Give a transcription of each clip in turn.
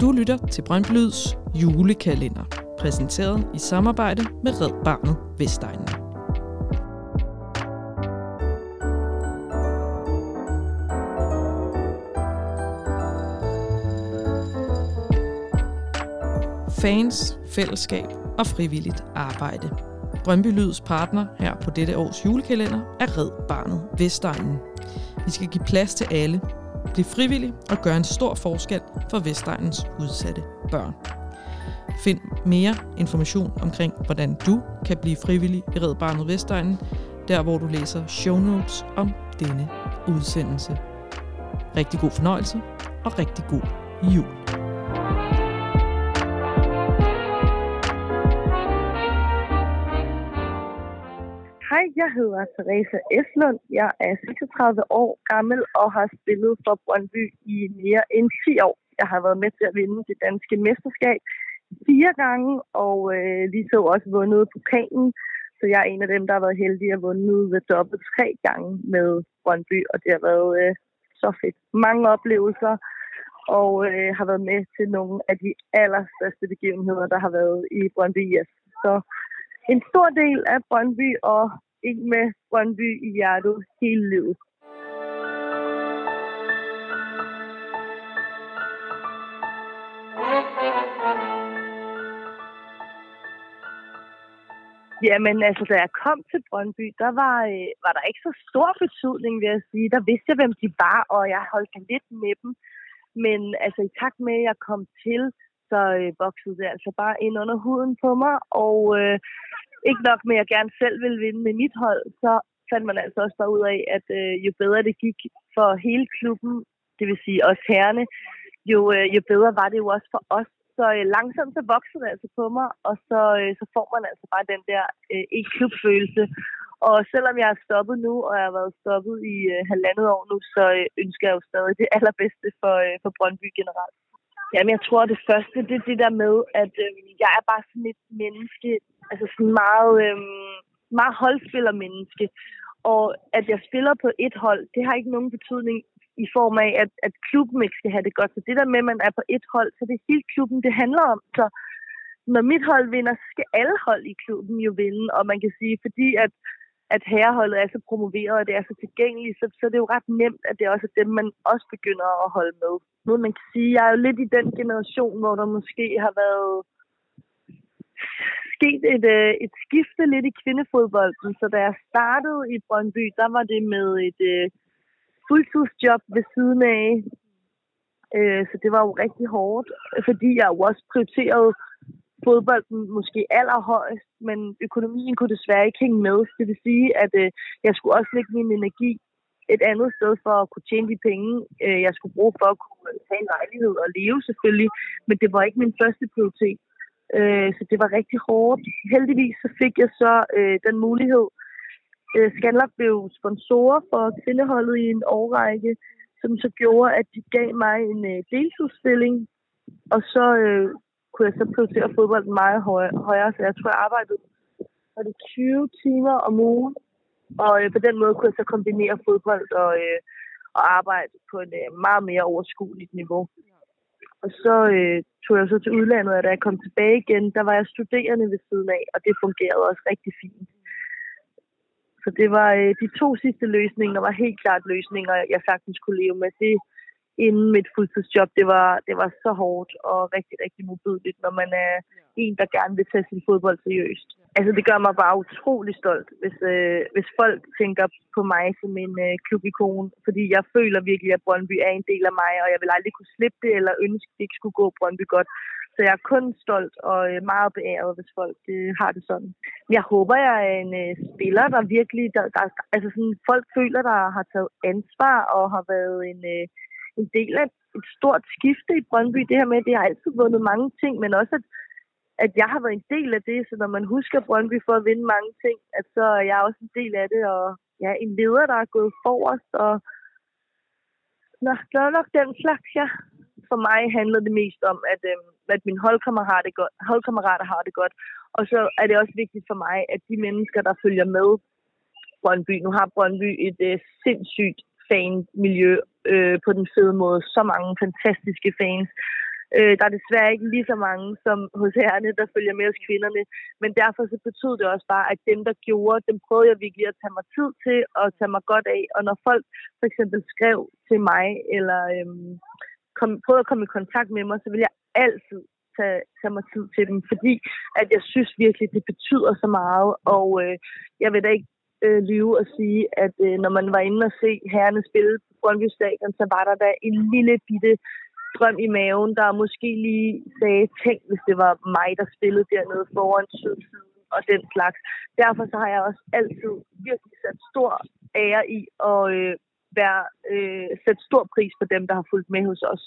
Du lytter til Brøndby Lyds julekalender, præsenteret i samarbejde med Red Barnet Vestegnen. Fans, fællesskab og frivilligt arbejde. Brøndby Lyds partner her på dette års julekalender er Red Barnet Vestegnen. Vi skal give plads til alle, Bliv frivillig og gør en stor forskel for Vestegnens udsatte børn. Find mere information omkring, hvordan du kan blive frivillig i Red Barnet Vestegnen, der hvor du læser show notes om denne udsendelse. Rigtig god fornøjelse og rigtig god jul. Hedder Teresa Eslund. Jeg er 36 år gammel og har spillet for Brøndby i mere end 10 år. Jeg har været med til at vinde det danske mesterskab fire gange, og øh, lige så også vundet pokalen. Så jeg er en af dem, der har været heldig at vundet ved dobbelt tre gange med Brøndby, og det har været øh, så fedt. Mange oplevelser, og øh, har været med til nogle af de allerstørste begivenheder, der har været i Brøndby IS. Så en stor del af Brøndby og ikke med Brøndby i hjertet hele livet. Jamen altså, da jeg kom til Brøndby, der var, øh, var der ikke så stor betydning, vil jeg sige. Der vidste jeg, hvem de var, og jeg holdt lidt med dem. Men altså, i takt med, at jeg kom til, så øh, voksede det altså bare ind under huden på mig. Og øh, ikke nok med, at jeg gerne selv ville vinde med mit hold, så fandt man altså også bare ud af, at øh, jo bedre det gik for hele klubben, det vil sige os herrene, jo, øh, jo bedre var det jo også for os. Så øh, langsomt så voksede det altså på mig, og så, øh, så får man altså bare den der øh, e-klubfølelse. Og selvom jeg er stoppet nu, og jeg har været stoppet i øh, halvandet år nu, så øh, ønsker jeg jo stadig det allerbedste for, øh, for Brøndby generelt. Jamen, jeg tror, det første, det er det der med, at øh, jeg er bare sådan et menneske, altså sådan meget, øh, meget holdspillermenneske. Og at jeg spiller på et hold, det har ikke nogen betydning i form af, at, at klubben ikke skal have det godt. Så det der med, at man er på et hold, så det er hele klubben, det handler om. Så når mit hold vinder, så skal alle hold i klubben jo vinde. Og man kan sige, fordi at, at herreholdet er så promoveret, og det er så tilgængeligt, så, så det er jo ret nemt, at det er også dem, man også begynder at holde med. Nu man kan sige, jeg er jo lidt i den generation, hvor der måske har været sket et, øh, et skifte lidt i kvindefodbolden. Så da jeg startede i Brøndby, der var det med et øh, fuldtidsjob ved siden af. Øh, så det var jo rigtig hårdt, fordi jeg jo også prioriterede fodbolden måske allerhøjst, men økonomien kunne desværre ikke hænge med. Det vil sige, at øh, jeg skulle også lægge min energi et andet sted for at kunne tjene de penge, øh, jeg skulle bruge for at kunne tage en lejlighed og leve selvfølgelig, men det var ikke min første prioritet. Øh, så det var rigtig hårdt. Heldigvis så fik jeg så øh, den mulighed. Øh, Scanlab blev sponsorer for kvindeholdet i en årrække, som så gjorde, at de gav mig en øh, deltidsstilling, og så øh, kunne jeg så prioritere fodbold meget højere, så jeg tror, jeg arbejdede var det 20 timer om ugen, og øh, på den måde kunne jeg så kombinere fodbold og, øh, og arbejde på et øh, meget mere overskueligt niveau. Og så øh, tog jeg så til udlandet, og da jeg kom tilbage igen, der var jeg studerende ved siden af, og det fungerede også rigtig fint. Så det var øh, de to sidste løsninger, var helt klart løsninger, jeg sagtens kunne leve med. Det inden mit fuldtidsjob, det var, det var så hårdt og rigtig, rigtig modbydeligt, når man er en, der gerne vil tage sin fodbold seriøst. Altså, det gør mig bare utrolig stolt, hvis, øh, hvis folk tænker på mig som en øh, klubikon, fordi jeg føler virkelig, at Brøndby er en del af mig, og jeg vil aldrig kunne slippe det, eller ønske, at det ikke skulle gå Brøndby godt. Så jeg er kun stolt og øh, meget beæret, hvis folk øh, har det sådan. Jeg håber, jeg er en øh, spiller, der virkelig, der, der, altså sådan, folk føler, der har taget ansvar og har været en, øh, en del af et stort skifte i Brøndby. Det her med, at det har altid vundet mange ting, men også at, at jeg har været en del af det. Så når man husker Brøndby for at vinde mange ting, at så er jeg også en del af det. Og ja, en leder, der er gået forrest. Og Nå, det er nok den slags, ja. For mig handler det mest om, at, øh, at mine holdkammerater har, det godt, holdkammerater har det godt. Og så er det også vigtigt for mig, at de mennesker, der følger med Brøndby, nu har Brøndby et øh, sindssygt fanmiljø øh, på den fede måde. Så mange fantastiske fans. Øh, der er desværre ikke lige så mange som hos herrene, der følger med os kvinderne. Men derfor så betød det også bare, at dem, der gjorde, dem prøvede jeg virkelig at tage mig tid til og tage mig godt af. Og når folk for eksempel skrev til mig, eller øhm, kom, prøvede at komme i kontakt med mig, så vil jeg altid tage, tage mig tid til dem, fordi at jeg synes virkelig, det betyder så meget. Og øh, jeg vil da ikke øh, lyve og sige, at øh, når man var inde og se herrene spille på Brøndby Stadion, så var der da en lille bitte drøm i maven, der måske lige sagde, tænk hvis det var mig, der spillede dernede foran sydsiden og den slags. Derfor så har jeg også altid virkelig sat stor ære i at øh, være, øh, sætte stor pris på dem, der har fulgt med hos os.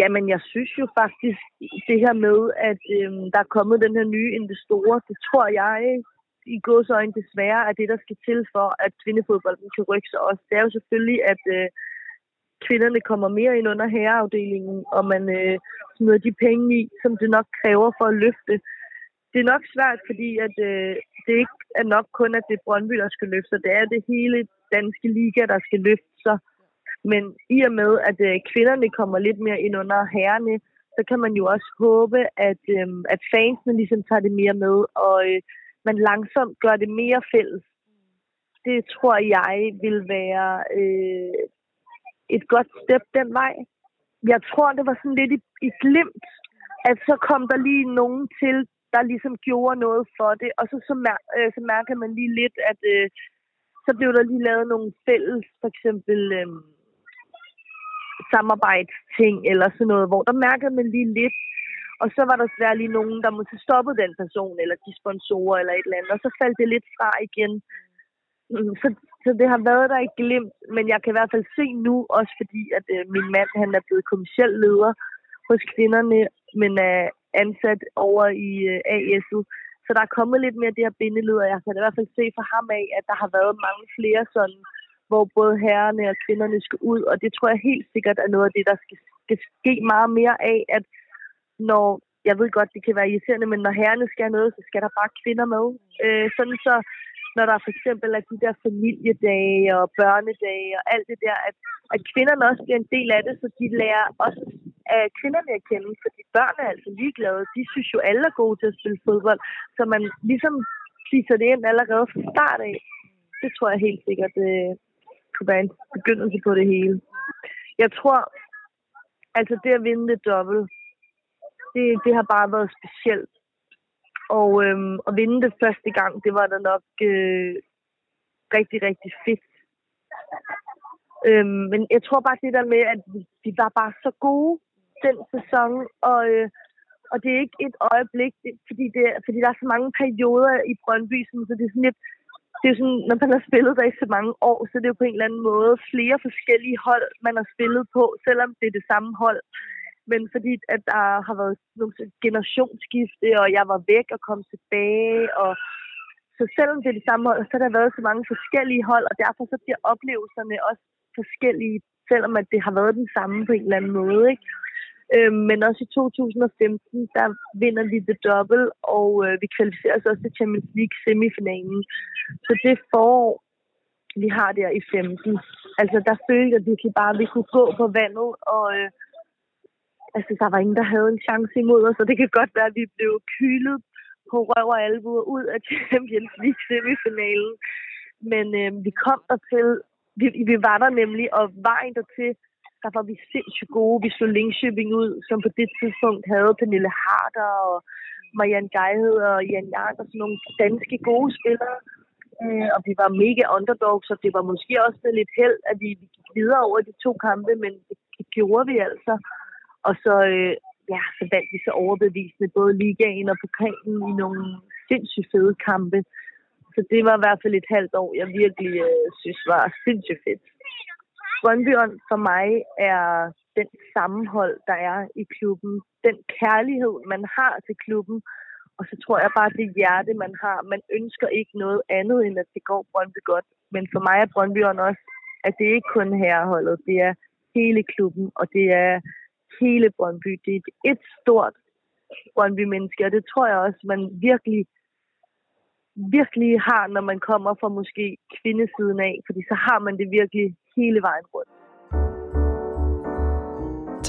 Jamen, jeg synes jo faktisk, det her med, at øh, der er kommet den her nye investorer, det tror jeg i godsøjne desværre er det, der skal til for, at kvindefodbolden kan rykke sig også. Det er jo selvfølgelig, at øh, kvinderne kommer mere ind under herreafdelingen, og man øh, smider de penge i, som det nok kræver for at løfte. Det er nok svært, fordi at, øh, det ikke er nok kun, at det er Brøndby, der skal løfte sig. Det er det hele danske liga, der skal løfte sig. Men i og med, at øh, kvinderne kommer lidt mere ind under herrene, så kan man jo også håbe, at, øh, at fansene ligesom tager det mere med, og øh, man langsomt gør det mere fælles. Det tror jeg vil være øh, et godt step den vej. Jeg tror, det var sådan lidt i, i glimt, at så kom der lige nogen til, der ligesom gjorde noget for det, og så, så, mær, øh, så mærker man lige lidt, at øh, så blev der lige lavet nogle fælles, for eksempel øh, samarbejdsting eller sådan noget, hvor der mærker man lige lidt, og så var der desværre lige nogen, der måtte stoppe den person, eller de sponsorer, eller et eller andet, og så faldt det lidt fra igen. Mm, så, så det har været der i glimt, men jeg kan i hvert fald se nu, også fordi at øh, min mand han er blevet kommersiel leder hos kvinderne, men er ansat over i øh, ASU. Så der er kommet lidt mere det her bindeled, og jeg kan i hvert fald se for ham af, at der har været mange flere sådan, hvor både herrerne og kvinderne skal ud, og det tror jeg helt sikkert er noget af det, der skal, skal ske meget mere af, at når, jeg ved godt, det kan være irriterende, men når herrerne skal noget, så skal der bare kvinder med. Øh, sådan så når der for eksempel er de der familiedage og børnedage og alt det der, at, at kvinderne også bliver en del af det, så de lærer også af kvinderne at kende, fordi børn er altså ligeglade. De synes jo alle er gode til at spille fodbold, så man ligesom fiser det ind allerede fra start af. Det tror jeg helt sikkert øh, kunne være en begyndelse på det hele. Jeg tror, altså det at vinde det dobbelt, det, det har bare været specielt. Og øhm, at vinde det første gang, det var da nok øh, rigtig, rigtig fedt. Øhm, men jeg tror bare det der med, at vi, var bare så gode den sæson, og, øh, og det er ikke et øjeblik, det, fordi, det, fordi der er så mange perioder i Brøndby, så det er sådan lidt, det er sådan, når man har spillet der i så mange år, så det er jo på en eller anden måde flere forskellige hold, man har spillet på, selvom det er det samme hold men fordi at der har været nogle generationsskifte, og jeg var væk og kom tilbage, og så selvom det er det samme hold, så har der været så mange forskellige hold, og derfor så bliver oplevelserne også forskellige, selvom at det har været den samme på en eller anden måde. Ikke? Øhm, men også i 2015, der vinder vi The Double, og øh, vi kvalificerer os også til Champions League semifinalen. Så det forår, vi har der i 15, altså der følte jeg virkelig bare, at vi kunne gå på vandet, og øh, altså, der var ingen, der havde en chance imod os, og det kan godt være, at vi blev kylet på røv og albuer ud af Champions League semifinalen. Men øh, vi kom der til, vi, vi var der nemlig, og vejen dertil, der var vi sindssygt gode. Vi slog Linköping ud, som på det tidspunkt havde Pernille Harder og Marianne Geihed og Jan Jark og sådan nogle danske gode spillere. Øh, og vi var mega underdogs, så det var måske også lidt held, at vi, vi gik videre over de to kampe, men det, det gjorde vi altså. Og så, øh, ja, så vandt vi så overbevisende både ligaen og pokalen i nogle sindssygt fede kampe. Så det var i hvert fald et halvt år, jeg virkelig øh, synes var sindssygt fedt. Brøndbyånd for mig er den sammenhold, der er i klubben. Den kærlighed, man har til klubben. Og så tror jeg bare, det hjerte, man har. Man ønsker ikke noget andet, end at det går Brøndby godt. Men for mig er Brøndbyen også, at det ikke kun herreholdet. Det er hele klubben, og det er hele Brøndby. Det er et stort Brøndby-menneske, og det tror jeg også, man virkelig, virkelig har, når man kommer fra måske kvindesiden af, fordi så har man det virkelig hele vejen rundt.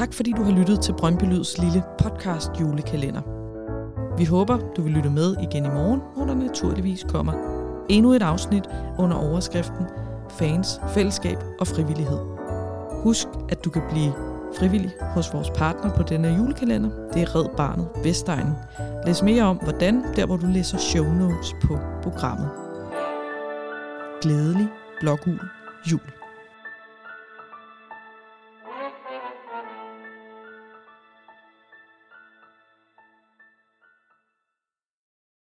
Tak fordi du har lyttet til Brøndby Lyds lille podcast julekalender. Vi håber, du vil lytte med igen i morgen, hvor der naturligvis kommer endnu et afsnit under overskriften Fans, Fællesskab og Frivillighed. Husk, at du kan blive frivillig hos vores partner på denne julekalender. Det er Red Barnet Vestegnen. Læs mere om, hvordan, der hvor du læser show notes på programmet. Glædelig blågul jul.